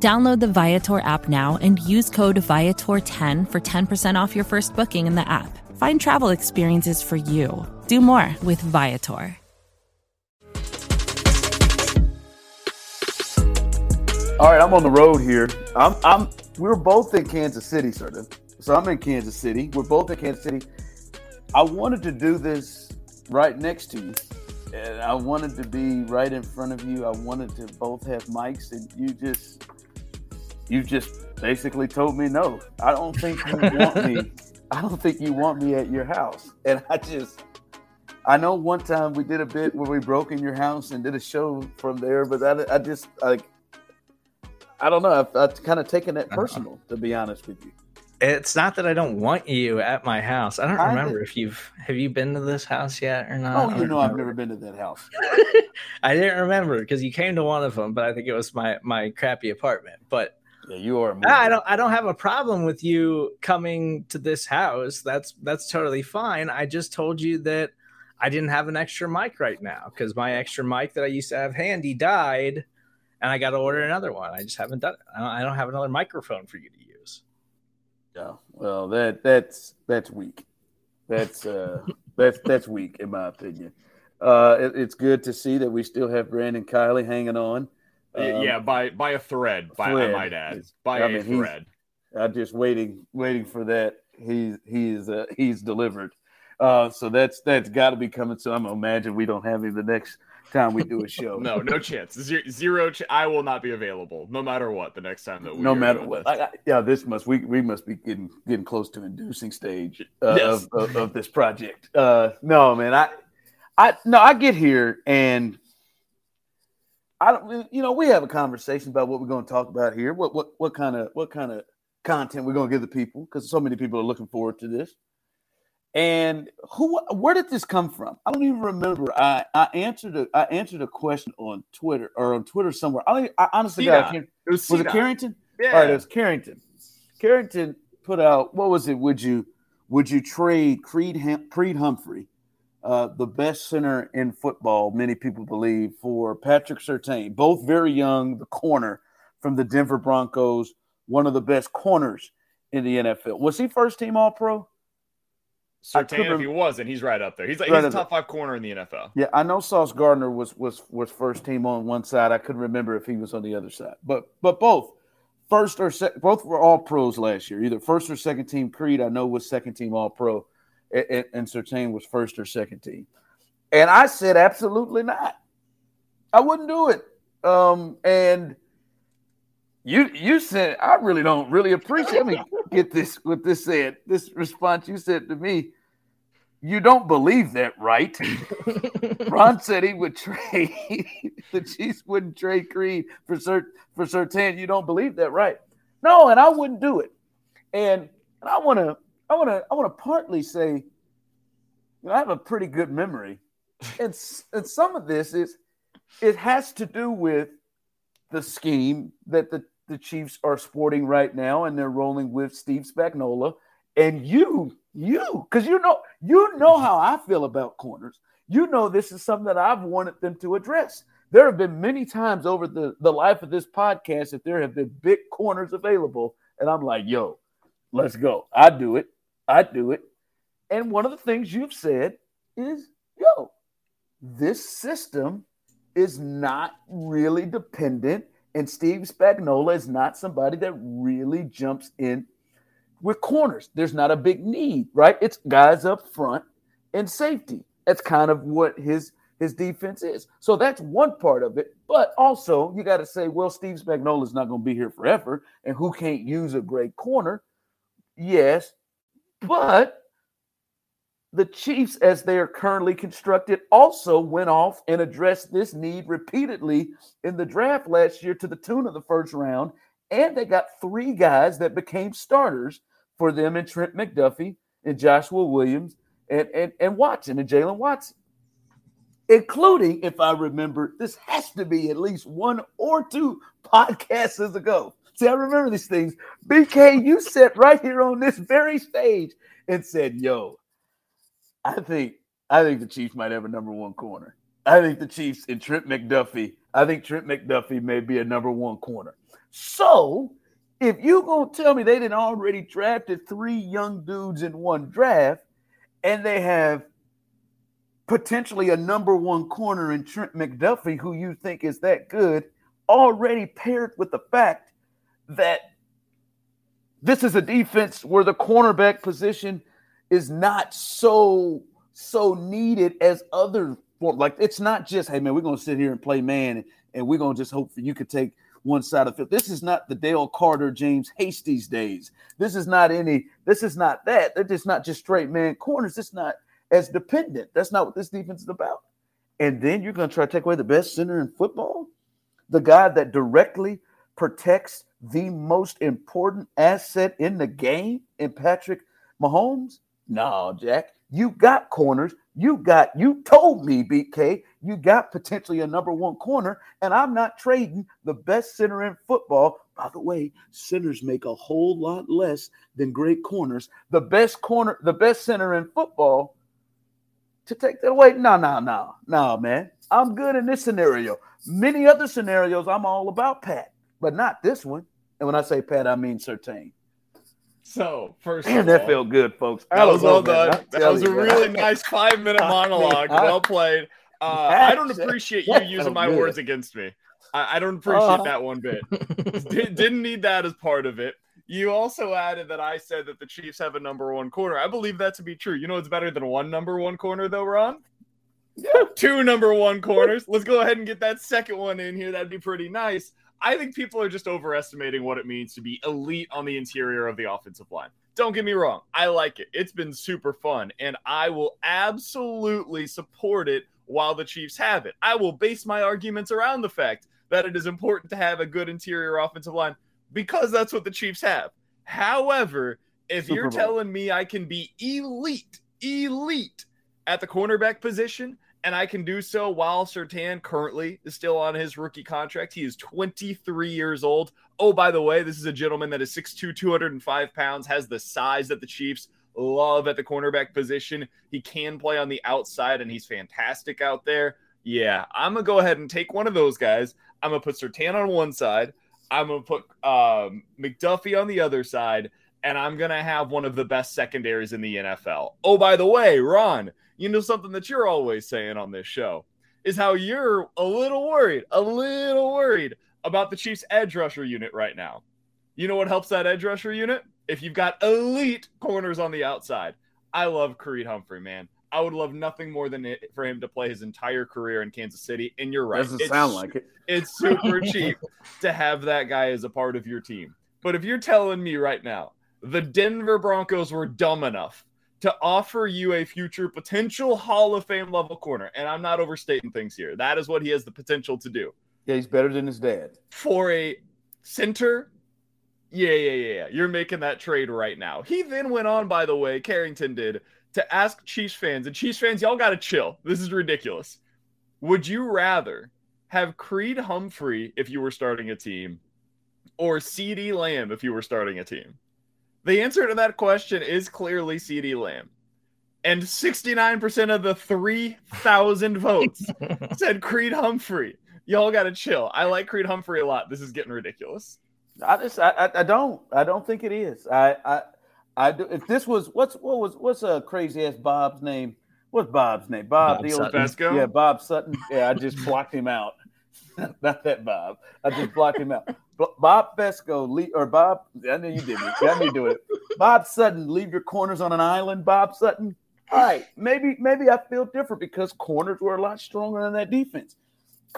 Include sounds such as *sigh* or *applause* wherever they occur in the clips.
Download the Viator app now and use code Viator10 for 10% off your first booking in the app. Find travel experiences for you. Do more with Viator. All right, I'm on the road here. I'm, I'm. We're both in Kansas City, sir. So I'm in Kansas City. We're both in Kansas City. I wanted to do this right next to you, and I wanted to be right in front of you. I wanted to both have mics, and you just, you just basically told me no. I don't think you *laughs* want me. I don't think you want me at your house, and I just. I know one time we did a bit where we broke in your house and did a show from there, but I, I just like I don't know. I've, I've kind of taken it uh-huh. personal, to be honest with you. It's not that I don't want you at my house. I don't I remember did. if you've have you been to this house yet or not. Oh, you know, remember. I've never been to that house. *laughs* I didn't remember because you came to one of them, but I think it was my my crappy apartment. But yeah, you are. I don't. I don't have a problem with you coming to this house. That's that's totally fine. I just told you that I didn't have an extra mic right now because my extra mic that I used to have handy died and I got to order another one. I just haven't done it. I don't, I don't have another microphone for you to use. Yeah, well, that that's that's weak. That's uh, *laughs* that's that's weak in my opinion. Uh, it, it's good to see that we still have Brandon Kiley hanging on. Um, yeah, by by a thread. By thread. I might add, by I a mean, thread. I'm just waiting, waiting for that. He's he's uh, he's delivered. Uh, so that's that's got to be coming. So I'm gonna imagine we don't have him the next time we do a show. *laughs* no, no chance. Zero. zero ch- I will not be available, no matter what. The next time that we no matter what. I, I, yeah, this must we we must be getting getting close to inducing stage uh, yes. of, of, of this project. Uh, no, man, I I no, I get here and I don't. You know, we have a conversation about what we're going to talk about here. What what what kind of what kind of content we're going to give the people because so many people are looking forward to this. And who, where did this come from? I don't even remember. I, I answered a, I answered a question on Twitter or on Twitter somewhere. I, I honestly got it was, was it Carrington? Yeah, all right, it was Carrington. Carrington put out what was it? Would you would you trade Creed Creed Humphrey, uh, the best center in football? Many people believe for Patrick Surtain, both very young, the corner from the Denver Broncos, one of the best corners in the NFL. Was he first team All Pro? Surtain, if he wasn't, he's right up there. He's like right he's a top five corner in the NFL. Yeah, I know Sauce Gardner was was was first team on one side. I couldn't remember if he was on the other side, but but both first or second, both were all pros last year. Either first or second team. Creed, I know, was second team all pro, and, and Surtain was first or second team. And I said absolutely not. I wouldn't do it. Um, and you you said I really don't really appreciate. Let me *laughs* get this what this said. This response you said to me. You don't believe that, right? *laughs* Ron said he would trade *laughs* the Chiefs wouldn't trade Creed for cert for Surtain. You don't believe that, right? No, and I wouldn't do it. And, and I want to I want to I want to partly say, you know, I have a pretty good memory, *laughs* and and some of this is it has to do with the scheme that the the Chiefs are sporting right now, and they're rolling with Steve Spagnuolo. And you, you, because you know, you know how I feel about corners. You know this is something that I've wanted them to address. There have been many times over the, the life of this podcast that there have been big corners available, and I'm like, yo, let's go. I do it. I do it. And one of the things you've said is, yo, this system is not really dependent and Steve Spagnuolo is not somebody that really jumps in with corners. There's not a big need, right? It's guys up front and safety. That's kind of what his his defense is. So that's one part of it. But also, you got to say, well, Steve Spagnuolo is not going to be here forever, and who can't use a great corner? Yes, but the Chiefs, as they are currently constructed, also went off and addressed this need repeatedly in the draft last year to the tune of the first round. And they got three guys that became starters for them and Trent McDuffie and Joshua Williams and, and, and Watson and Jaylen Watson, including, if I remember, this has to be at least one or two podcasts ago. See, I remember these things. BK, you sat right here on this very stage and said, Yo, I think I think the Chiefs might have a number one corner. I think the Chiefs and Trent McDuffie, I think Trent McDuffie may be a number one corner. So if you gonna tell me they didn't already drafted three young dudes in one draft, and they have potentially a number one corner in Trent McDuffie, who you think is that good, already paired with the fact that this is a defense where the cornerback position is not so so needed as other like it's not just hey man we're gonna sit here and play man and we're gonna just hope that you could take one side of the field. This is not the Dale Carter, James Hasty's days. This is not any, this is not that. They're just not just straight man corners. It's not as dependent. That's not what this defense is about. And then you're to try to take away the best center in football, the guy that directly protects the most important asset in the game in Patrick Mahomes. No, Jack, you got corners. You got, you told me, BK, you got potentially a number one corner, and I'm not trading the best center in football. By the way, centers make a whole lot less than great corners. The best corner, the best center in football to take that away. No, no, no, no, man. I'm good in this scenario. Many other scenarios, I'm all about Pat, but not this one. And when I say Pat, I mean Surtain. So first, Damn, that felt good, folks. That was well done. That was a really nice five minute *laughs* monologue. well played. Uh, I don't *laughs* appreciate you using my good. words against me. I, I don't appreciate uh, that one bit. *laughs* Did, didn't need that as part of it. You also added that I said that the Chiefs have a number one corner. I believe that to be true. You know it's better than one number one corner, though, Ron? Yeah. Two number one corners. Let's go ahead and get that second one in here. That'd be pretty nice. I think people are just overestimating what it means to be elite on the interior of the offensive line. Don't get me wrong, I like it. It's been super fun, and I will absolutely support it while the Chiefs have it. I will base my arguments around the fact that it is important to have a good interior offensive line because that's what the Chiefs have. However, if super you're Bowl. telling me I can be elite, elite at the cornerback position, and I can do so while Surtain currently is still on his rookie contract. He is 23 years old. Oh, by the way, this is a gentleman that is 6'2, 205 pounds, has the size that the Chiefs love at the cornerback position. He can play on the outside, and he's fantastic out there. Yeah, I'm going to go ahead and take one of those guys. I'm going to put Surtain on one side. I'm going to put um, McDuffie on the other side, and I'm going to have one of the best secondaries in the NFL. Oh, by the way, Ron, you know something that you're always saying on this show is how you're a little worried, a little worried about the Chiefs edge rusher unit right now. You know what helps that edge rusher unit? If you've got elite corners on the outside. I love Creed Humphrey, man. I would love nothing more than it for him to play his entire career in Kansas City. And you're right. Doesn't sound like it. It's super *laughs* cheap to have that guy as a part of your team. But if you're telling me right now the Denver Broncos were dumb enough to offer you a future potential Hall of Fame level corner. And I'm not overstating things here. That is what he has the potential to do. Yeah, he's better than his dad. For a center, yeah, yeah, yeah. Yeah. You're making that trade right now. He then went on, by the way, Carrington did, to ask Chiefs fans, and Chiefs fans, y'all got to chill. This is ridiculous. Would you rather have Creed Humphrey if you were starting a team or CeeDee Lamb if you were starting a team? The answer to that question is clearly CeeDee Lamb. And 69% of the 3,000 *laughs* votes *laughs* said Creed Humphrey. Y'all got to chill. I like Creed Humphrey a lot. This is getting ridiculous. I just, I, I don't, I don't think it is. I, I, I do. If this was, what's, what was, what's a crazy ass Bob's name? What's Bob's name? Bob, Bob the old, Yeah, Bob Sutton. Yeah, I just blocked him out. *laughs* Not that Bob. I just blocked him out. Bob Fescoe, leave, or Bob, I know you did it. I knew you do it. Bob Sutton, leave your corners on an island. Bob Sutton. All right, maybe maybe I feel different because corners were a lot stronger than that defense.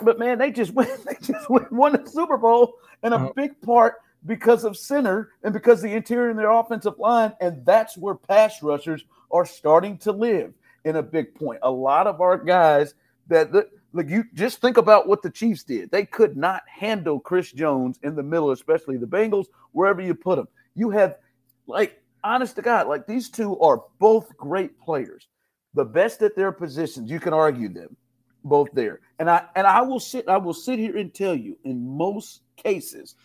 But man, they just *laughs* went, they just went, won the Super Bowl, and a uh-huh. big part because of center and because the interior in their offensive line, and that's where pass rushers are starting to live in a big point. A lot of our guys that Look, you just think about what the Chiefs did. They could not handle Chris Jones in the middle, especially the Bengals, wherever you put them. You have like honest to God, like these two are both great players, the best at their positions. You can argue them both there, and I and I will sit I will sit here and tell you in most cases,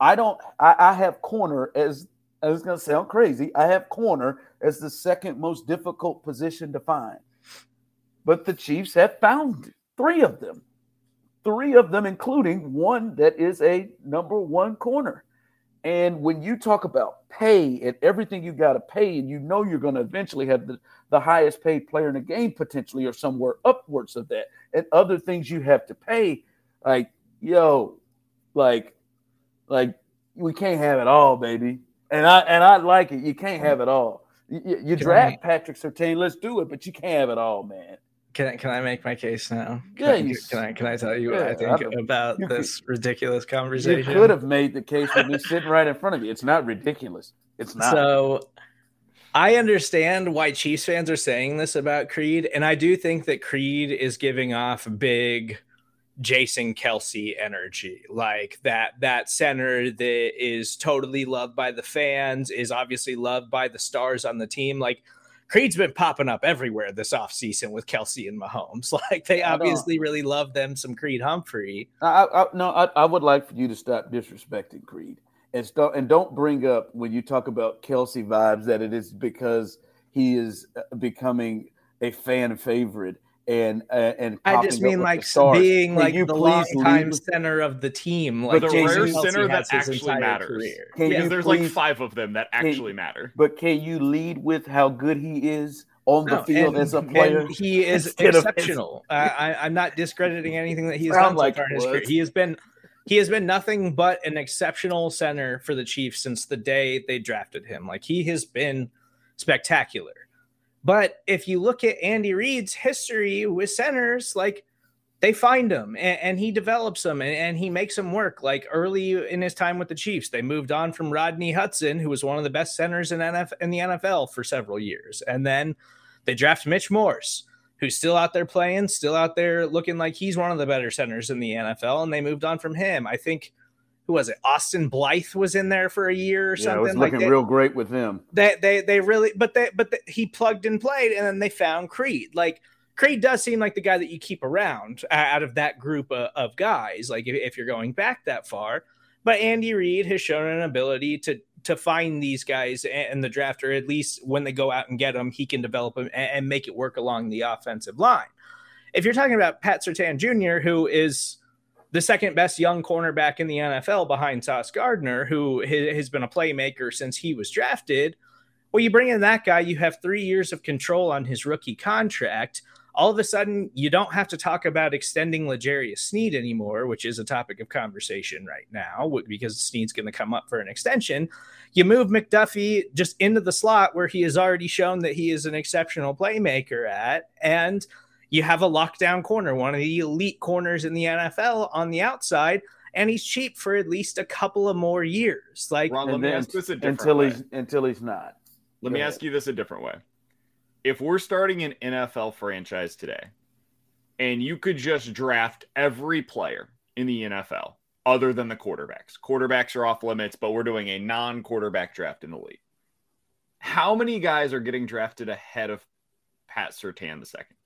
I don't I, I have corner as I was going to sound crazy. I have corner as the second most difficult position to find, but the Chiefs have found three of them, three of them, including one that is a number one corner. And when you talk about pay and everything you got to pay, and you know you're going to eventually have the, the highest paid player in the game potentially, or somewhere upwards of that, and other things you have to pay, like, yo, like, like we can't have it all, baby. And I and I like it. You can't have it all. You, you draft Patrick Surtain, let's do it, but you can't have it all, man. Can I can I make my case now? Can, I, can I can I tell you yeah, what I think I about this ridiculous conversation? You could have made the case with me sitting right in front of you. It's not ridiculous. It's not. So I understand why Chiefs fans are saying this about Creed, and I do think that Creed is giving off big Jason Kelce energy, like that that center that is totally loved by the fans, is obviously loved by the stars on the team. Like Creed's been popping up everywhere this offseason with Kelce and Mahomes. *laughs* Like they obviously really love them some Creed Humphrey. I, I no, I, I, would like for you to stop disrespecting Creed and start and don't bring up when you talk about Kelce vibes that it is because he is uh, becoming a fan favorite and uh, and I just mean like being Can like the long time center of the team, like the rare center that actually matters. Because there's please, like five of them that actually can, matter. But can you lead with how good he is on the no, field and, as a player? he is *laughs* exceptional. I, am not discrediting anything that he's done like so far in his career. He has been he has been nothing but an exceptional center for the Chiefs since the day they drafted him. Like he has been spectacular. But if you look at Andy Reid's history with centers, like they find him and, and he develops them and, and, he makes them work. Like early in his time with the Chiefs, they moved on from Rodney Hudson, who was one of the best centers in, NF, in the NFL for several years. And then they draft Mitch Morse, who's still out there playing, still out there looking like he's one of the better centers in the NFL. And they moved on from him. I think who was it? Austin Blythe was in there for a year or something. yeah, something. was looking real great with them. They they they really, but they but they, he plugged and played, and then they found Creed. Like Creed does seem like the guy that you keep around out of that group of, of guys. Like if, if, you're going back that far, but Andy Reid has shown an ability to to find these guys in the draft, or at least when they go out and get them, he can develop them and, and make it work along the offensive line. If you're talking about Pat Surtain Jr., who is the second best young cornerback in the NFL behind Sauce Gardner, who has been a playmaker since he was drafted. Well, you bring in that guy, you have three years of control on his rookie contract. All of a sudden, you don't have to talk about extending L'Jarius Sneed anymore, which is a topic of conversation right now because Sneed's going to come up for an extension. You move McDuffie just into the slot where he has already shown that he is an exceptional playmaker at, and – you have a lockdown corner, one of the elite corners in the NFL on the outside, and he's cheap for at least a couple of more years. Like Ron, let me ask this a different until way. he's until he's not. Let Go me ahead. ask you this a different way. If we're starting an NFL franchise today, and you could just draft every player in the NFL other than the quarterbacks. Quarterbacks are off limits, but we're doing a non-quarterback draft in the league. How many guys are getting drafted ahead of Pat Surtain the second?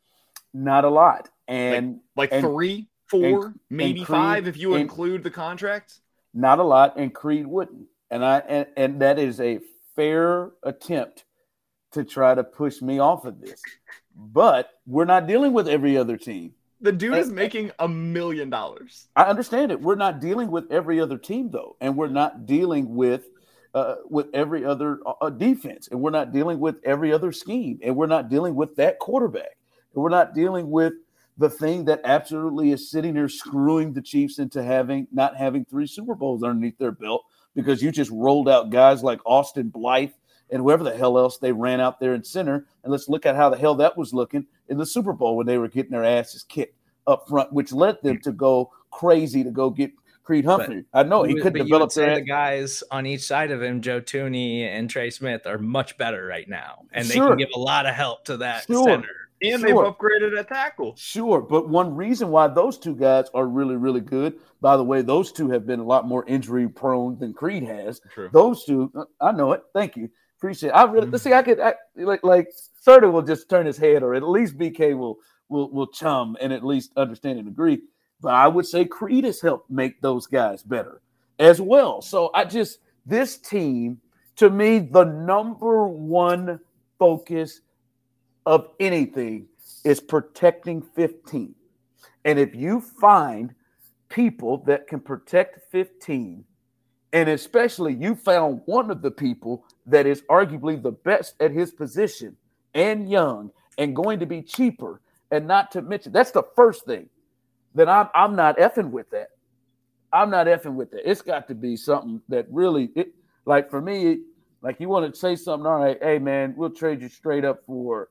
Not a lot. And like, like and, three, four, and, maybe and Creed, five if you include the contracts. Not a lot, and Creed wouldn't. And I and, and that is a fair attempt to try to push me off of this. But we're not dealing with every other team. The dude and, is making a million dollars. I understand it. We're not dealing with every other team though, and we're not dealing with uh, with every other uh, defense, and we're not dealing with every other scheme, and we're not dealing with that quarterback. We're not dealing with the thing that absolutely is sitting there screwing the Chiefs into having not having three Super Bowls underneath their belt because you just rolled out guys like Austin Blythe and whoever the hell else they ran out there in center. And let's look at how the hell that was looking in the Super Bowl when they were getting their asses kicked up front, which led them to go crazy to go get Creed Humphrey. But, I know he could develop the guys on each side of him, Joe Thuney and Trey Smith, are much better right now, and sure. they can give a lot of help to that sure. center. And sure. they've upgraded at tackle. Sure. But one reason why those two guys are really, really good, by the way, those two have been a lot more injury prone than Creed has. True. Those two, uh, I know it. Thank you. Appreciate. It. I really let's see. I could I, like like Serda will just turn his head, or at least BK will will will chum and at least understand and agree. But I would say Creed has helped make those guys better as well. So I just this team to me the number one focus of anything is protecting 15. And if you find people that can protect 15, and especially you found one of the people that is arguably the best at his position and young and going to be cheaper, and not to mention that's the first thing. Then I'm I'm not effing with that. I'm not effing with that. It's got to be something that really it like for me, like you want to say something, all right, hey man, we'll trade you straight up for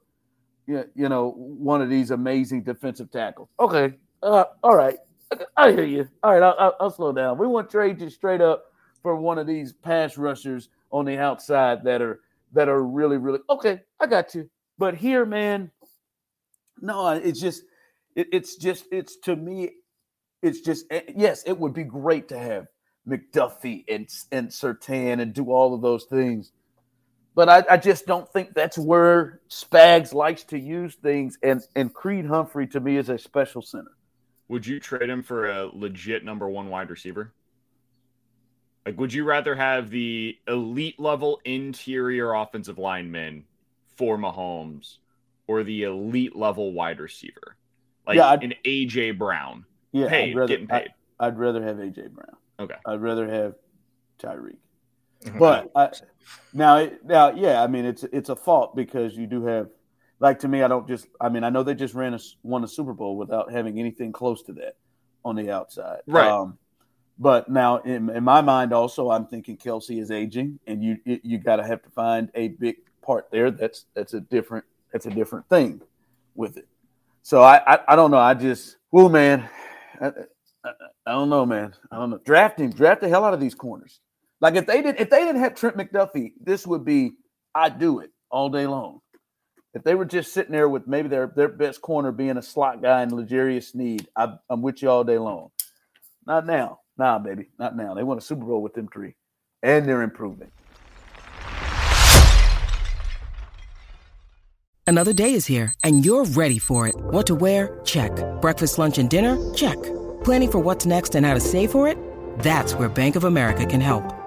you know, one of these amazing defensive tackles. Okay. Uh, all right. I hear you. All right, I'll, I'll, slow down. We want to trade you straight up for one of these pass rushers on the outside that are that are really, really okay. I got you. But here, man, no, it's just it, it's just it's to me, it's just eh, yes, it would be great to have McDuffie and and Surtain and do all of those things. But I, I, just don't think that's where Spags likes to use things. And and Creed Humphrey to me is a special center. Would you trade him for a legit number one wide receiver? Like, would you rather have the elite level interior offensive lineman for Mahomes or the elite level wide receiver? Like yeah, an AJ Brown. Yeah, paid, I'd rather, getting paid. I, I'd rather have AJ Brown. Okay. I'd rather have Tyreek. But I, now, now, yeah, I mean, it's it's a fault because you do have, like, to me, I don't just. I mean, I know they just ran a won a Super Bowl without having anything close to that on the outside, right? Um, but now, in, in my mind, also, I'm thinking Kelce is aging, and you you got to have to find a big part there. That's that's a different that's a different thing with it. So I I, I don't know. I just, well, man, I, I, I don't know, man. I don't know. Draft him, draft the hell out of these corners. Like if they did if they didn't have Trent McDuffie, this would be I'd do it all day long. If they were just sitting there with maybe their their best corner being a slot guy and L'Jarius Sneed, I, I'm with you all day long. Not now, nah, baby, not now. They won a Super Bowl with them three, and they're improving. Another day is here, and you're ready for it. What to wear? Check. Breakfast, lunch, and dinner? Check. Planning for what's next and how to save for it? That's where Bank of America can help.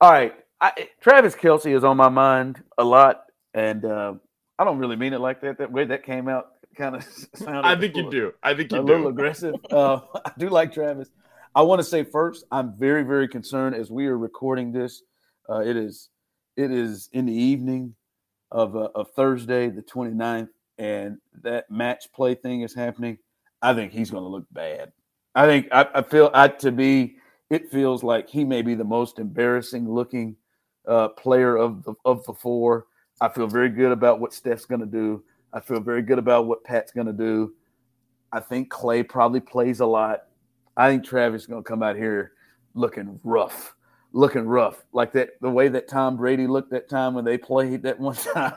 All right. I, Travis Kelce is on my mind a lot, and uh, I don't really mean it like that. That way that came out kind of *laughs* sounded. I think you do. I think you a do. A little aggressive. Uh, *laughs* I do like Travis. I want to say first, I'm very, very concerned as we are recording this. Uh, it is, it is in the evening of uh, of Thursday, the 29th, and that match play thing is happening. I think he's going to look bad. I think I, I feel I to be it feels like he may be the most embarrassing looking uh, player of the, of the four. I feel very good about what Steph's going to do. I feel very good about what Pat's going to do. I think Clay probably plays a lot. I think Travis is going to come out here looking rough looking rough, like that. The way that Tom Brady looked that time when they played that one *laughs* time,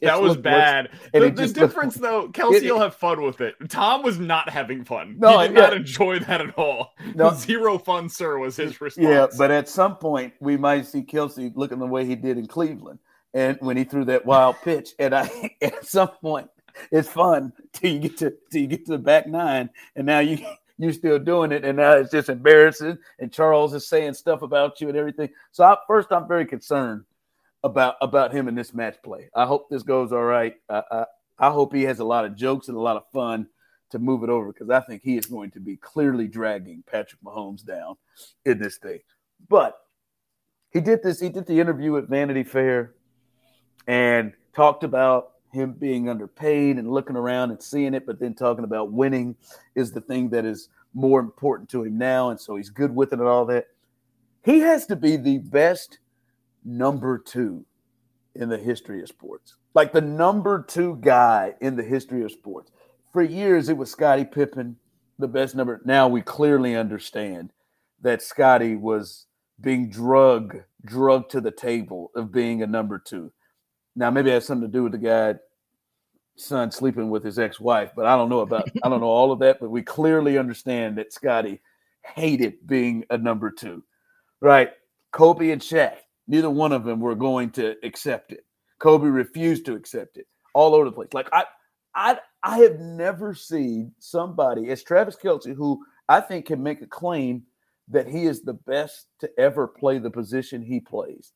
that was bad. the, the difference, looked, though, Kelce will have fun with it. Tom was not having fun. No, he did yeah. not enjoy that at all. No, *laughs* Zero fun, sir, was his response. Yeah, but at some point we might see Kelce looking the way he did in Cleveland, and when he threw that wild pitch, and I *laughs* at some point. It's fun till you get to till you get to the back nine, and now you you're still doing it, and now it's just embarrassing. And Charles is saying stuff about you and everything. So I, first, I'm very concerned about about him in this match play. I hope this goes all right. I, I, I hope he has a lot of jokes and a lot of fun to move it over because I think he is going to be clearly dragging Patrick Mahomes down in this thing. But he did this. He did the interview at Vanity Fair and talked about him being underpaid and looking around and seeing it, but then talking about winning is the thing that is more important to him now. And so he's good with it and all that. He has to be the best number two in the history of sports. Like the number two guy in the history of sports. For years, it was Scottie Pippen, the best number. Now we clearly understand that Scottie was being drug, drugged to the table of being a number two. Now, maybe it has something to do with the guy son sleeping with his ex-wife, but I don't know about I don't know all of that, but we clearly understand that Scotty hated being a number two. Right? Kobe and Shaq, neither one of them were going to accept it. Kobe refused to accept it all over the place. Like I I I have never seen somebody as Travis Kelce, who I think can make a claim that he is the best to ever play the position he plays.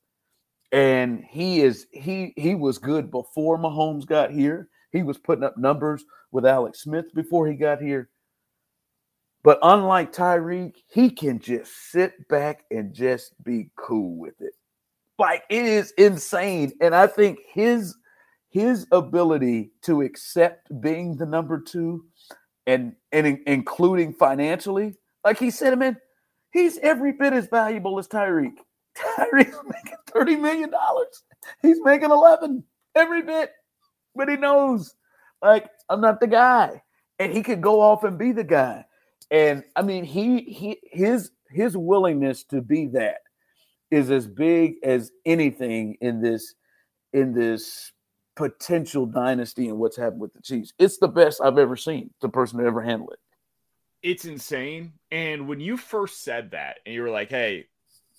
And he is he he was good before Mahomes got here. He was putting up numbers with Alex Smith before he got here. But unlike Tyreek, he can just sit back and just be cool with it. Like it is insane. And I think his his ability to accept being the number two and and in, including financially, like he said, man, he's every bit as valuable as Tyreek. *laughs* Tyreek's making $30 million. He's making 11 every bit but he knows, like, I'm not the guy. And he could go off and be the guy. And I mean, he he his his willingness to be that is as big as anything in this in this potential dynasty and what's happened with the Chiefs. It's the best I've ever seen. The person to ever handle it. It's insane. And when you first said that, and you were like, "Hey,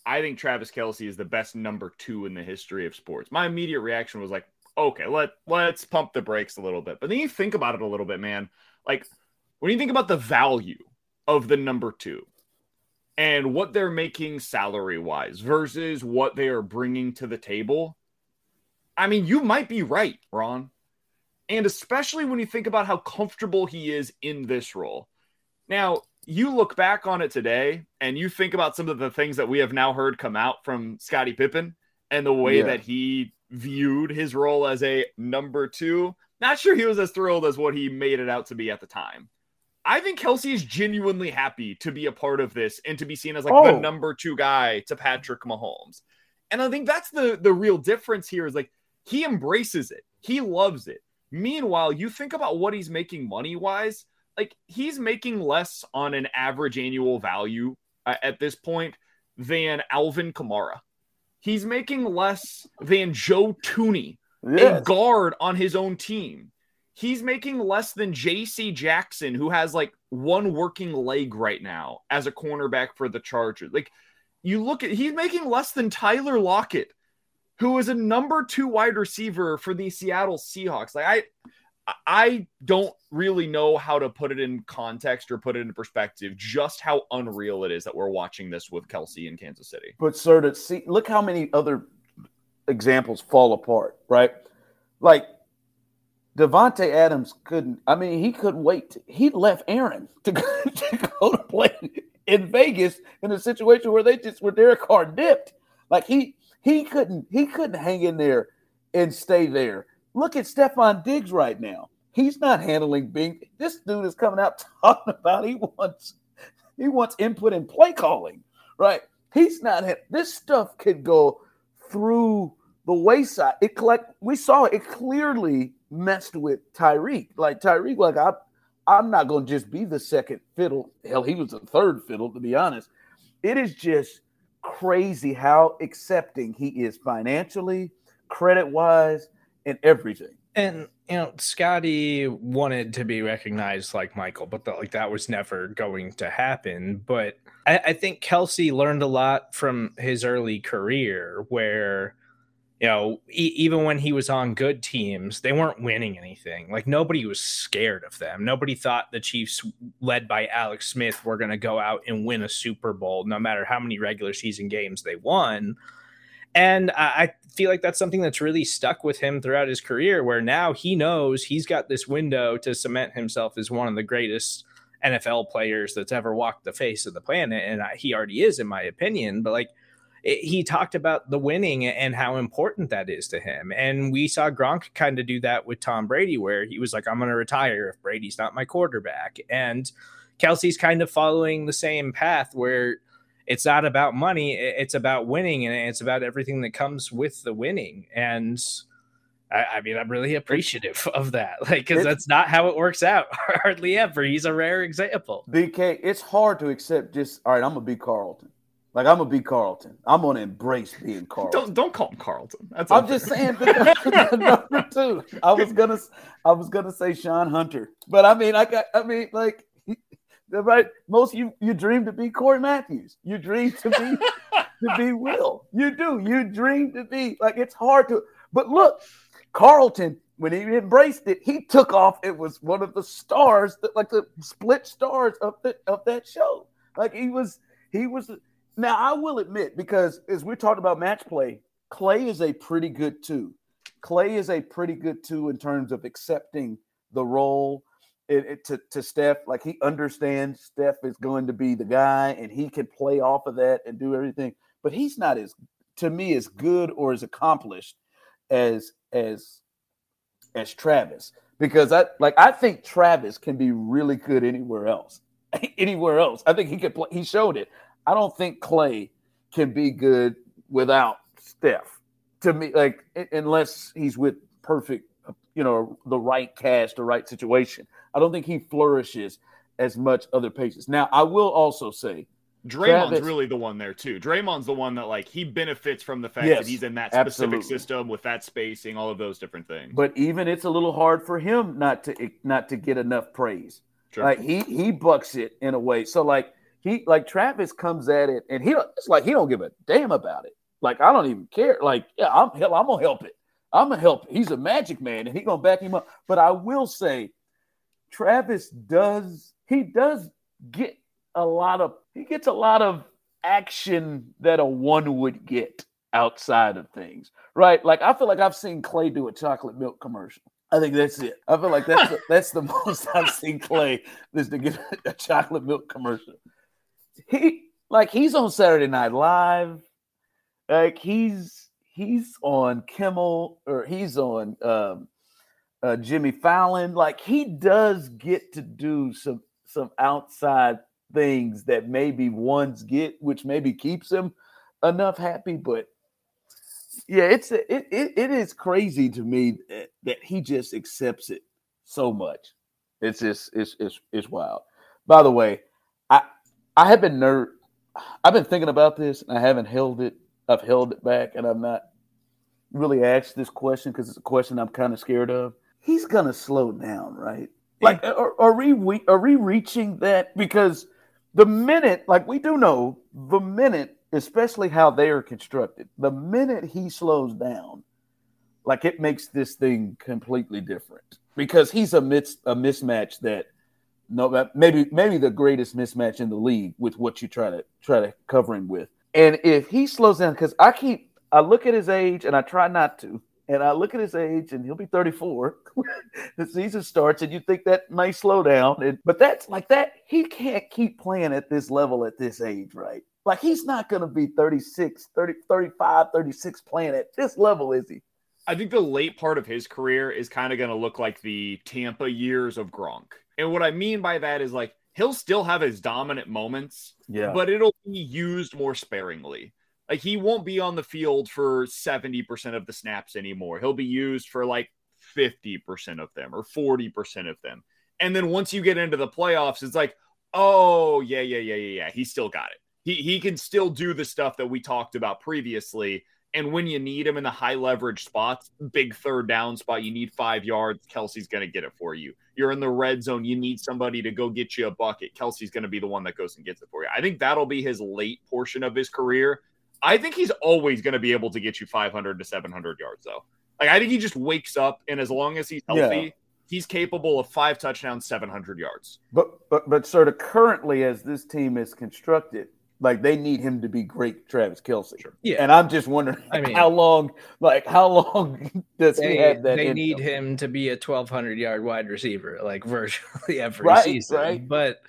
I think Travis Kelce is the best number two in the history of sports," my immediate reaction was like, okay, let let's pump the brakes a little bit. But then you think about it a little bit, man. Like when you think about the value of the number two and what they're making salary wise versus what they are bringing to the table, I mean, you might be right, Ron. And especially when you think about how comfortable he is in this role. Now, you look back on it today and you think about some of the things that we have now heard come out from Scottie Pippen and the way yeah. that he viewed his role as a number two. Not sure he was as thrilled as what he made it out to be at the time. I think Kelce is genuinely happy to be a part of this and to be seen as like oh. the number two guy to Patrick Mahomes. And I think that's the the real difference here is like he embraces it. He loves it. Meanwhile, you think about what he's making money wise, like he's making less on an average annual value uh, at this point than Alvin Kamara. He's making less than Joe Thuney, yes. a guard on his own team. He's making less than JC Jackson, who has like one working leg right now as a cornerback for the Chargers. Like, you look at, he's making less than Tyler Lockett, who is a number two wide receiver for the Seattle Seahawks. Like, I, I don't really know how to put it in context or put it in perspective, just how unreal it is that we're watching this with Kelce in Kansas City. But sir, to see look how many other examples fall apart, right? Like Davante Adams couldn't. I mean, he couldn't wait. He left Aaron to go, *laughs* to go to play in Vegas in a situation where they just where Derek Carr dipped. Like he he couldn't he couldn't hang in there and stay there. Look at Stefon Diggs right now. He's not handling being this dude is coming out *laughs* talking about he wants he wants input in play calling, right? He's not this stuff could go through the wayside. It collect we saw it clearly messed with Tyreek. Like Tyreek, like I I'm not gonna just be the second fiddle. Hell, he was the third fiddle, to be honest. It is just crazy how accepting he is financially, credit wise, and everything. And you know, Scotty wanted to be recognized like Michael, but the, like that was never going to happen. But I, I think Kelce learned a lot from his early career, where you know, e- even when he was on good teams, they weren't winning anything. Like nobody was scared of them. Nobody thought the Chiefs, led by Alex Smith, were going to go out and win a Super Bowl, no matter how many regular season games they won. And I feel like that's something that's really stuck with him throughout his career, where now he knows he's got this window to cement himself as one of the greatest NFL players that's ever walked the face of the planet. And he already is, in my opinion. But like, it, he talked about the winning and how important that is to him. And we saw Gronk kind of do that with Tom Brady, where he was like, I'm going to retire if Brady's not my quarterback. And Kelce's kind of following the same path where it's not about money, it's about winning and it's about everything that comes with the winning. And I, I mean, I'm really appreciative of that, *laughs* like, because that's not how it works out *laughs* hardly ever. He's a rare example. BK, it's hard to accept just, all right, I'm to be Carlton. Like I'm gonna be Carlton. I'm gonna embrace being *laughs* Carlton. Don't don't call him Carlton. That's I'm just saying number two. I was gonna I was gonna say Shawn Hunter, but I mean I got I mean like right most you you dream to be Cory Matthews. You dream to be *laughs* to be Will. You do. You dream to be like it's hard to. But look, Carlton when he embraced it, he took off. It was one of the stars, that, like the split stars of the of that show. Like he was he was now I will admit because as we're talking about match play, Clay is a pretty good two. Clay is a pretty good two in terms of accepting the role it, it, to, to Steph. Like he understands Steph is going to be the guy and he can play off of that and do everything. But he's not as to me as good or as accomplished as as as Travis. Because I like I think Travis can be really good anywhere else. *laughs* anywhere else. I think he could play he showed it. I don't think Clay can be good without Steph. To me, like unless he's with perfect, you know, the right cast, the right situation. I don't think he flourishes as much other paces. Now, I will also say Draymond's Travis, really the one there too. Draymond's the one that like he benefits from the fact yes, that he's in that specific absolutely. system with that spacing, all of those different things. But even it's a little hard for him not to eh, not to get enough praise. Sure. Like he he bucks it in a way. So like he like Travis comes at it and he it's like he don't give a damn about it. Like I don't even care. Like yeah, I'm hell, I'm gonna help it. I'm gonna help. He's a magic man and he gonna back him up. But I will say, Travis does he does get a lot of he gets a lot of action that a one would get outside of things, right? Like I feel like I've seen Clay do a chocolate milk commercial. I think that's it. I feel like that's the, *laughs* that's the most I've seen Clay is to get a chocolate milk commercial he like he's on Saturday Night Live. Like he's he's on Kimmel or he's on um, uh, Jimmy Fallon. Like he does get to do some some outside things that maybe ones get, which maybe keeps him enough happy. But yeah, it's it it, it is crazy to me that, that he just accepts it so much. It's just it's it's it's wild. By the way, I I have been nerd. I've been thinking about this, and I haven't held it. I've held it back, and I'm not really asked this question because it's a question I'm kind of scared of. He's gonna slow down, right? Like, are, are we are we reaching that? Because the minute, like we do know, the minute, especially how they are constructed, the minute he slows down, like it makes this thing completely different because he's a mis- a mismatch that no, maybe maybe the greatest mismatch in the league with what you try to try to cover him with. And if he slows down, because I keep I look at his age and I try not to, and I look at his age and he'll be 34. *laughs* the season starts, and you think that may slow down. And, but that's like that, he can't keep playing at this level at this age, right? Like he's not going to be 36, 30, 35, 36 playing at this level, is he? I think the late part of his career is kind of going to look like the Tampa years of Gronk. And what I mean by that is like he'll still have his dominant moments, yeah, but it'll be used more sparingly. Like he won't be on the field for 70% of the snaps anymore. He'll be used for like 50% of them or 40% of them. And then once you get into the playoffs, it's like, oh, yeah, yeah, yeah, yeah, yeah. He still got it. He, he can still do the stuff that we talked about previously and when you need him in the high leverage spots, big third down spot, you need five yards. Kelce's going to get it for you. You're in the red zone, you need somebody to go get you a bucket. Kelce's going to be the one that goes and gets it for you. I think that'll be his late portion of his career. I think he's always going to be able to get you 500 to 700 yards, though. Like, I think he just wakes up, and as long as he's healthy, yeah. he's capable of five touchdowns, 700 yards. But, but, but, sort of currently, as this team is constructed, Like they need him to be great, Travis Kelce. Sure. Yeah, and I'm just wondering, I mean, how long? Like how long *laughs* does they, he have that? They need him to be a 1,200 yard wide receiver, like *laughs* virtually every right, season. Right. But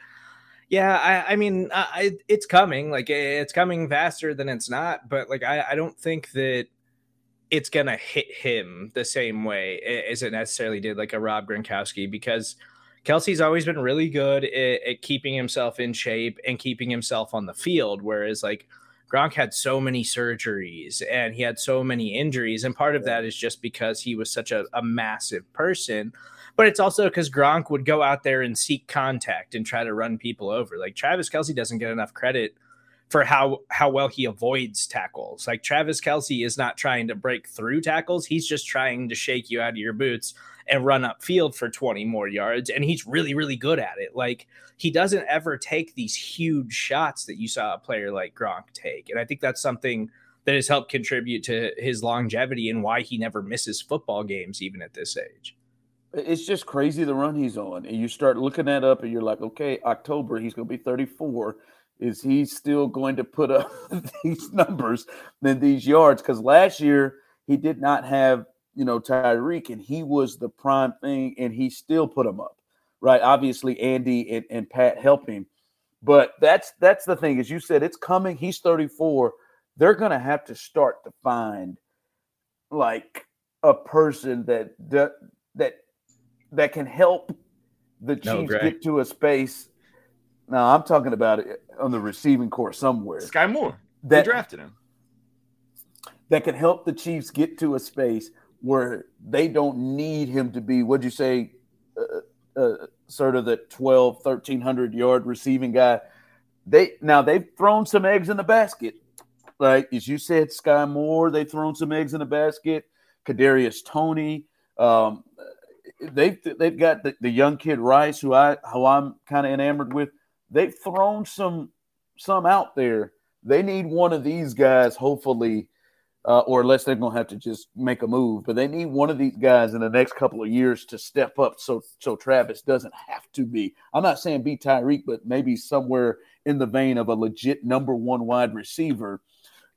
yeah, I, I mean, I, it's coming. Like it's coming faster than it's not. But like I, I don't think that it's gonna hit him the same way as it necessarily did like a Rob Gronkowski because Kelce's always been really good at, at, keeping himself in shape and keeping himself on the field, whereas like Gronk had so many surgeries and he had so many injuries, and part of that is just because he was such a, a massive person. But it's also because Gronk would go out there and seek contact and try to run people over. Like Travis Kelce doesn't get enough credit for how how well he avoids tackles. Like Travis Kelce is not trying to break through tackles; he's just trying to shake you out of your boots and run up field for 20 more yards. And he's really, really good at it. Like he doesn't ever take these huge shots that you saw a player like Gronk take. And I think that's something that has helped contribute to his longevity and why he never misses football games, even at this age. It's just crazy the run he's on. And you start looking that up and you're like, okay, October, he's going to be 34 is he still going to put up *laughs* these numbers than these yards? Because last year he did not have, you know, Tyreek, and he was the prime thing, and he still put him up, right? Obviously, Andy and, and Pat help him, but that's that's the thing. As you said, it's coming. He's 34. They're going to have to start to find like a person that that that, that can help the Chiefs no, get to a space Now I'm talking about it on the receiving corps somewhere. Skyy Moore. That, they drafted him. That can help the Chiefs get to a space where they don't need him to be, what'd you say, uh, uh, sort of the 12, 1300 yard receiving guy. They Now, they've thrown some eggs in the basket. Like, as you said, Skyy Moore, they've thrown some eggs in the basket. Kadarius Toney, Um, they've they've got the, the young kid Rice, who I who I'm kind of enamored with they've thrown some some out there. They need one of these guys, hopefully, uh, or unless they're going to have to just make a move. But they need one of these guys in the next couple of years to step up, so so Travis doesn't have to be. I'm not saying be Tyreek, but maybe somewhere in the vein of a legit number one wide receiver,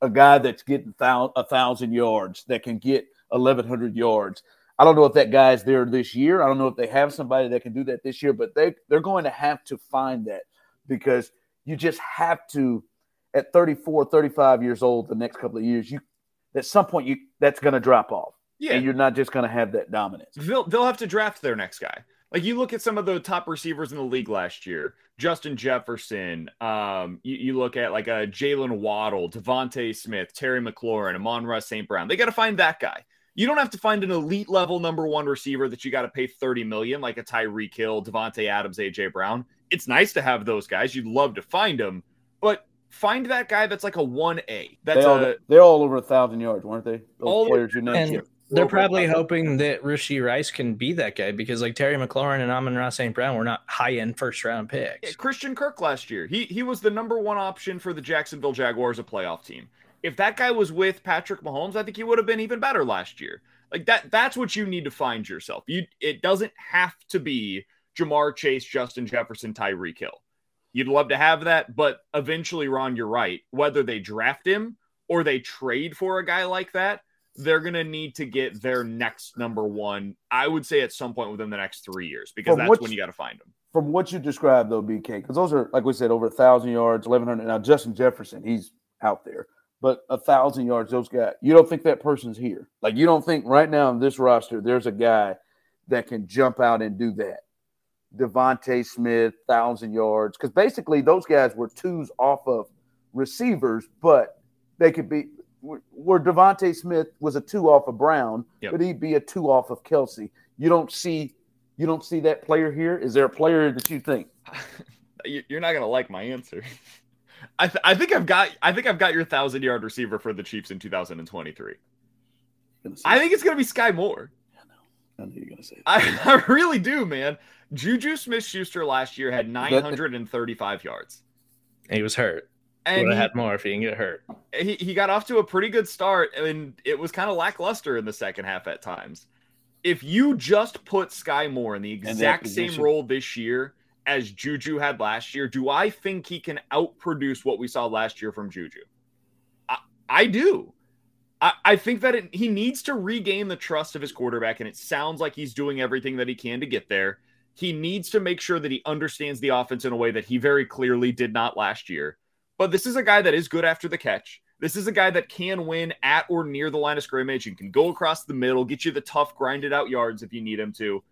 a guy that's getting a thousand yards, that can get 1,100 yards. I don't know if that guy's there this year. I don't know if they have somebody that can do that this year, but they they're going to have to find that because you just have to at 34 35 years old the next couple of years you at some point you that's going to drop off. Yeah. And you're not just going to have that dominance. They'll, they'll have to draft their next guy. Like you look at some of the top receivers in the league last year. Justin jefferson um, you, you look at like a Jaylen Waddle DeVonta Smith terry mclaurin amon-ra st brown. They got to find that guy. You don't have to find an elite level number one receiver that you got to pay 30 million like a Tyreek Hill, Davante Adams, AJ Brown. It's nice to have those guys. You'd love to find them, but find that guy that's like a one A. That's they all, a, they're all over a thousand yards, weren't they? Those all players you mentioned. They're probably hoping that Rashee Rice can be that guy because like Terry McLaurin and Amon-Ra St. Brown were not high end first round picks. Yeah, Christian Kirk last year. He he was the number one option for the Jacksonville Jaguars, a playoff team. If that guy was with Patrick Mahomes, I think he would have been even better last year. Like that that's what you need to find yourself. You it doesn't have to be Ja'Marr Chase, Justin Jefferson, Tyreek Hill. You'd love to have that, but eventually, Ron, you're right. Whether they draft him or they trade for a guy like that, they're going to need to get their next number one, I would say at some point within the next three years, because from that's when you got to find them. From what you described, though, BK, because those are, like we said, over a 1,000 yards, 1,100. Now, Justin Jefferson, he's out there, but a 1,000 yards, those guys, you don't think that person's here. Like, you don't think right now in this roster, there's a guy that can jump out and do that. DeVonta Smith, thousand yards, because basically those guys were twos off of receivers, but they could be where DeVonta Smith was a two off of Brown, yep. but he'd be a two off of Kelce. You don't see you don't see that player here. Is there a player that you think? *laughs* You're not gonna like my answer. *laughs* I, th- I think I've got I think I've got your thousand yard receiver for the Chiefs in 2023. I think it's gonna be Skyy Moore. I know. you were gonna say. I, *laughs* I really do, man. Juju Smith Schuster last year had 935 yards. He was hurt. And would have had more if he didn't get hurt. He, he got off to a pretty good start, and it was kind of lackluster in the second half at times. If you just put Skyy Moore in the exact same role this year as Juju had last year, do I think he can outproduce what we saw last year from Juju? I, I do. I, I think that it, he needs to regain the trust of his quarterback, and it sounds like he's doing everything that he can to get there. He needs to make sure that he understands the offense in a way that he very clearly did not last year. But this is a guy that is good after the catch. This is a guy that can win at or near the line of scrimmage and can go across the middle, get you the tough, grinded out yards if you need him to.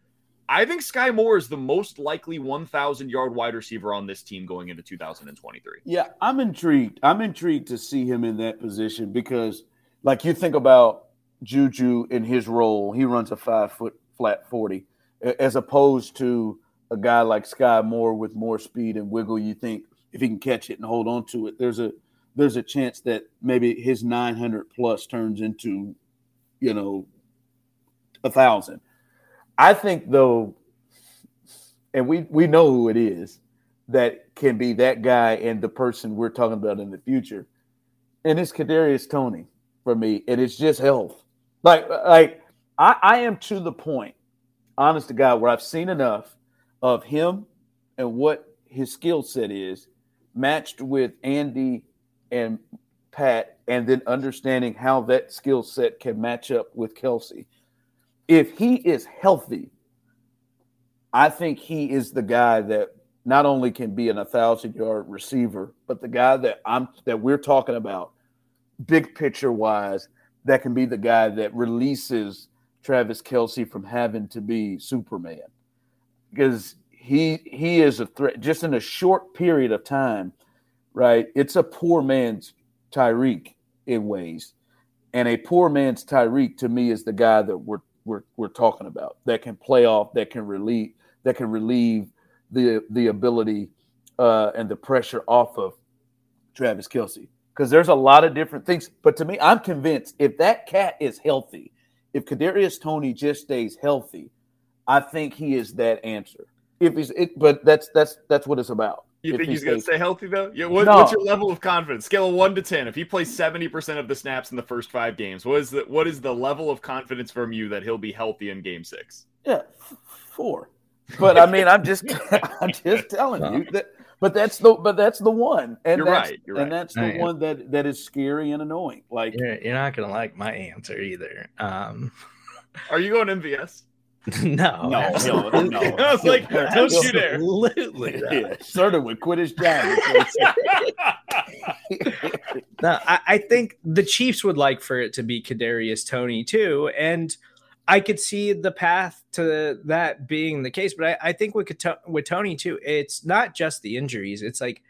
I think Skyy Moore is the most likely 1,000 yard wide receiver on this team going into 2023. Yeah, I'm intrigued. I'm intrigued to see him in that position because, like, you think about Juju in his role, he runs a five foot flat 40 as opposed to a guy like Skyy Moore with more speed and wiggle. You think if he can catch it and hold on to it, there's a there's a chance that maybe his 900 plus turns into, you know, a thousand. I think though, and we we know who it is that can be that guy and the person we're talking about in the future, and it's Kadarius Toney for me, and it's just health. Like like I, I am to the point honest to God, where I've seen enough of him and what his skill set is matched with Andy and Pat, and then understanding how that skill set can match up with Kelce. If he is healthy, I think he is the guy that not only can be an a thousand yard receiver, but the guy that I'm that we're talking about, big picture wise, that can be the guy that releases Travis Kelce from having to be Superman because he he is a threat just in a short period of time, right? It's a poor man's Tyreek in ways, and a poor man's Tyreek to me is the guy that we're we're we're talking about that can play off, that can relieve, that can relieve the the ability uh, and the pressure off of Travis Kelce because there's a lot of different things. But to me, I'm convinced if that cat is healthy if Kadarius Toney just stays healthy, I think he is that answer. If he's it, but that's that's that's what it's about. You think he he's going to stay healthy though? Yeah. What, no. What's your level of confidence? Scale of one to ten. If he plays seventy percent of the snaps in the first five games, what is the what is the level of confidence from you that he'll be healthy in Game Six? Yeah, four. But I mean, I'm just *laughs* I'm just telling you that. But that's the but that's the one, and you're that's, right. You're right. and that's the one that that is scary and annoying. Like you're, you're not gonna like my answer either. Um, Are you going MVS? *laughs* no, no, no, no. I was like, don't you dare! Absolutely, *laughs* yeah. Started would quit his job. *laughs* no, I, I think the Chiefs would like for it to be Kadarius Toney too, and I could see the path to that being the case. But I, I think with with Toney too, it's not just the injuries. It's like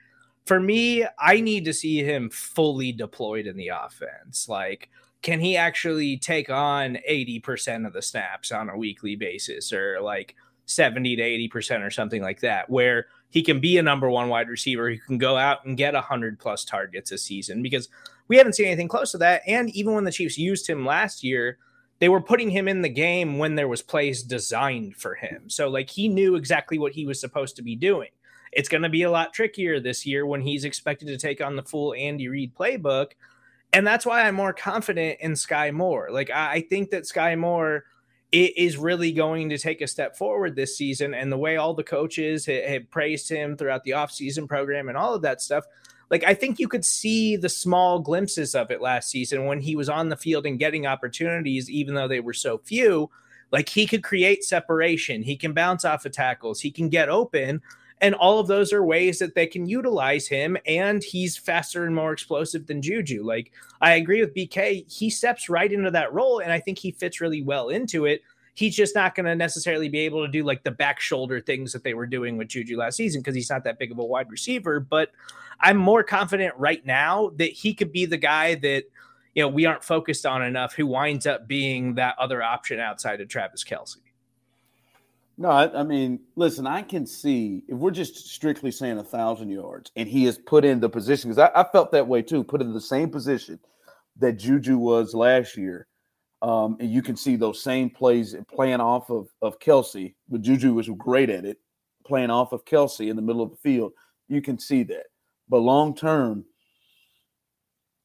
for me, I need to see him fully deployed in the offense. Like, can he actually take on 80% of the snaps on a weekly basis or like 70 to 80% or something like that, where he can be a number one wide receiver who can go out and get 100 plus targets a season? Because we haven't seen anything close to that. And even when the Chiefs used him last year, they were putting him in the game when there was plays designed for him. So like he knew exactly what he was supposed to be doing. It's going to be a lot trickier this year when he's expected to take on the full Andy Reid playbook. And that's why I'm more confident in Skyy Moore. Like I think that Skyy Moore is really going to take a step forward this season. And the way all the coaches have praised him throughout the offseason program and all of that stuff, like I think you could see the small glimpses of it last season when he was on the field and getting opportunities, even though they were so few. Like he could create separation, he can bounce off of tackles, he can get open. And all of those are ways that they can utilize him. And he's faster and more explosive than Juju. Like, I agree with BK. He steps right into that role. And I think he fits really well into it he's just not going to necessarily be able to do like the back shoulder things that they were doing with Juju last season because he's not that big of a wide receiver. But I'm more confident right now that he could be the guy that you know we aren't focused on enough who winds up being that other option outside of Travis Kelce. No, I, I, mean, listen, I can see if we're just strictly saying a thousand yards, and he is put in the position because I, I, felt that way too, put in the same position that Juju was last year. Um, and you can see those same plays playing off of, of Kelce, but Juju was great at it, playing off of Kelce in the middle of the field. You can see that. But long term,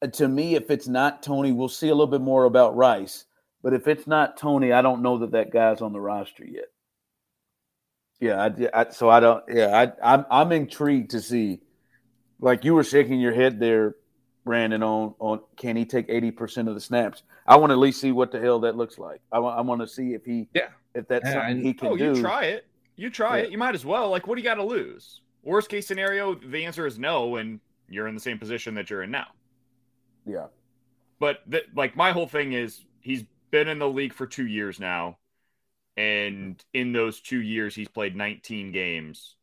uh, to me, if it's not Toney, we'll see a little bit more about Rice. But if it's not Toney, I don't know that that guy's on the roster yet. Yeah, I, I, so I don't. Yeah, I, I'm I'm intrigued to see. Like you were shaking your head there, Brandon. On on can he take eighty percent of the snaps? I want to at least see what the hell that looks like. I want I want to see if he yeah if that's yeah, something he can oh, do. You try it. You try yeah. it. You might as well. Like, what do you got to lose? Worst case scenario, the answer is no, and you're in the same position that you're in now. Yeah. But th- like my whole thing is he's been in the league for two years now. And in those two years, he's played 19 games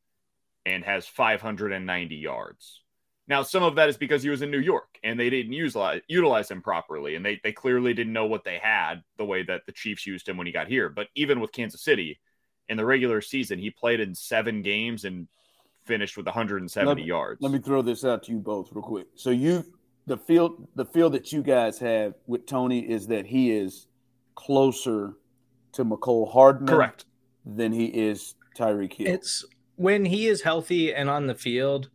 and has 590 yards. Now, some of that is because he was in New York and they didn't utilize, utilize him properly. And they, they clearly didn't know what they had the way that the Chiefs used him when he got here. But even with Kansas City in the regular season, he played in seven games and finished with 170 let, yards. Let me throw this out to you both real quick. So you the field the field that you guys have with Toney is that he is closer to Mecole Hardman correct than he is Tyreek Hill. It's when he is healthy and on the field,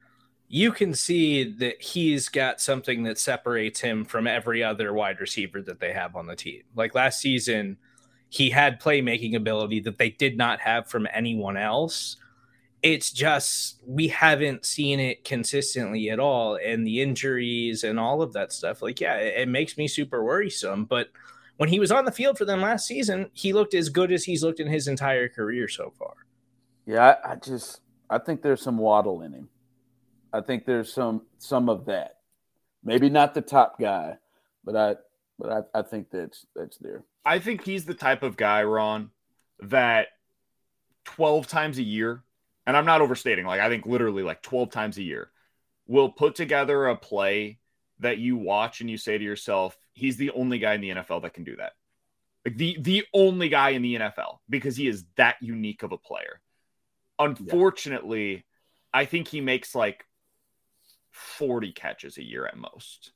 you can see that he's got something that separates him from every other wide receiver that they have on the team. Like last season, he had playmaking ability that they did not have from anyone else. It's just we haven't seen it consistently at all and the injuries and all of that stuff. Like yeah it, it, makes me super worrisome but when he was on the field for them last season he looked as good as he's looked in his entire career so far. Yeah i, I just i think there's some waddle in him i think there's some some of that maybe not the top guy but i but i, I think that's that's there i think he's the type of guy ron that 12 times a year and I'm not overstating, like I think literally like 12 times a year, will put together a play that you watch and you say to yourself, he's the only guy in the NFL that can do that. Like the the only guy in the NFL because he is that unique of a player. Unfortunately, yeah. I think he makes like 40 catches a year at most.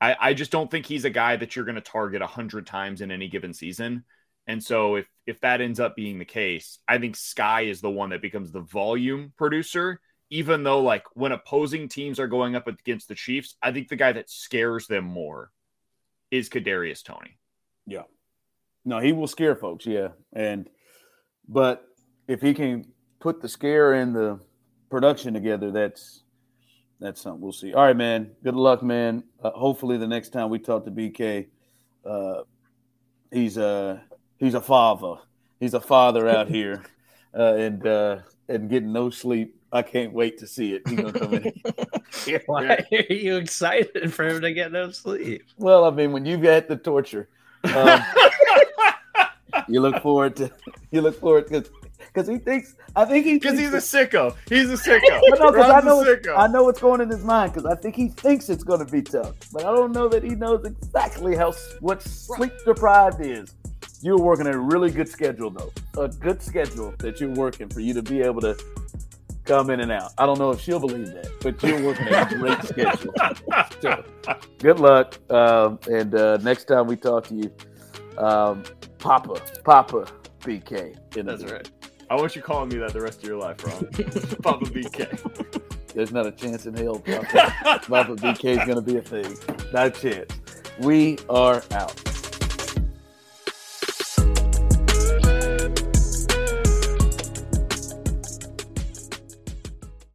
I, I just don't think he's a guy that you're going to target 100 times in any given season. And so if if that ends up being the case, I think Sky is the one that becomes the volume producer. Even though, like when opposing teams are going up against the Chiefs, I think the guy that scares them more is Kadarius Toney. Yeah, no, he will scare folks. Yeah, and but if he can put the scare and the production together, that's that's something we'll see. All right, man. Good luck, man. Uh, hopefully, the next time we talk to BK, uh, he's uh he's a father. He's a father out here, *laughs* uh, and uh, and getting no sleep. I can't wait to see it. He's gonna come in. *laughs* Why are you excited for him to get no sleep? Well, I mean, when you've had the torture, um, *laughs* you look forward to you look forward to because he thinks I think he because he's a sicko. He's a sicko. *laughs* but no, because I know I know what's going in his mind because I think he thinks it's going to be tough, but I don't know that he knows exactly how what sleep deprived is you're working a really good schedule though, a good schedule that you're working for you to be able to come in and out. I don't know if she'll believe that, but you're working a great *laughs* schedule. So, good luck, um, and uh, next time we talk to you, um, Papa, Papa BK. That's right. I want you calling me that the rest of your life, Ron. *laughs* Papa BK. There's not a chance in hell Papa, *laughs* Papa BK is going to be a thing. Not a chance. We are out.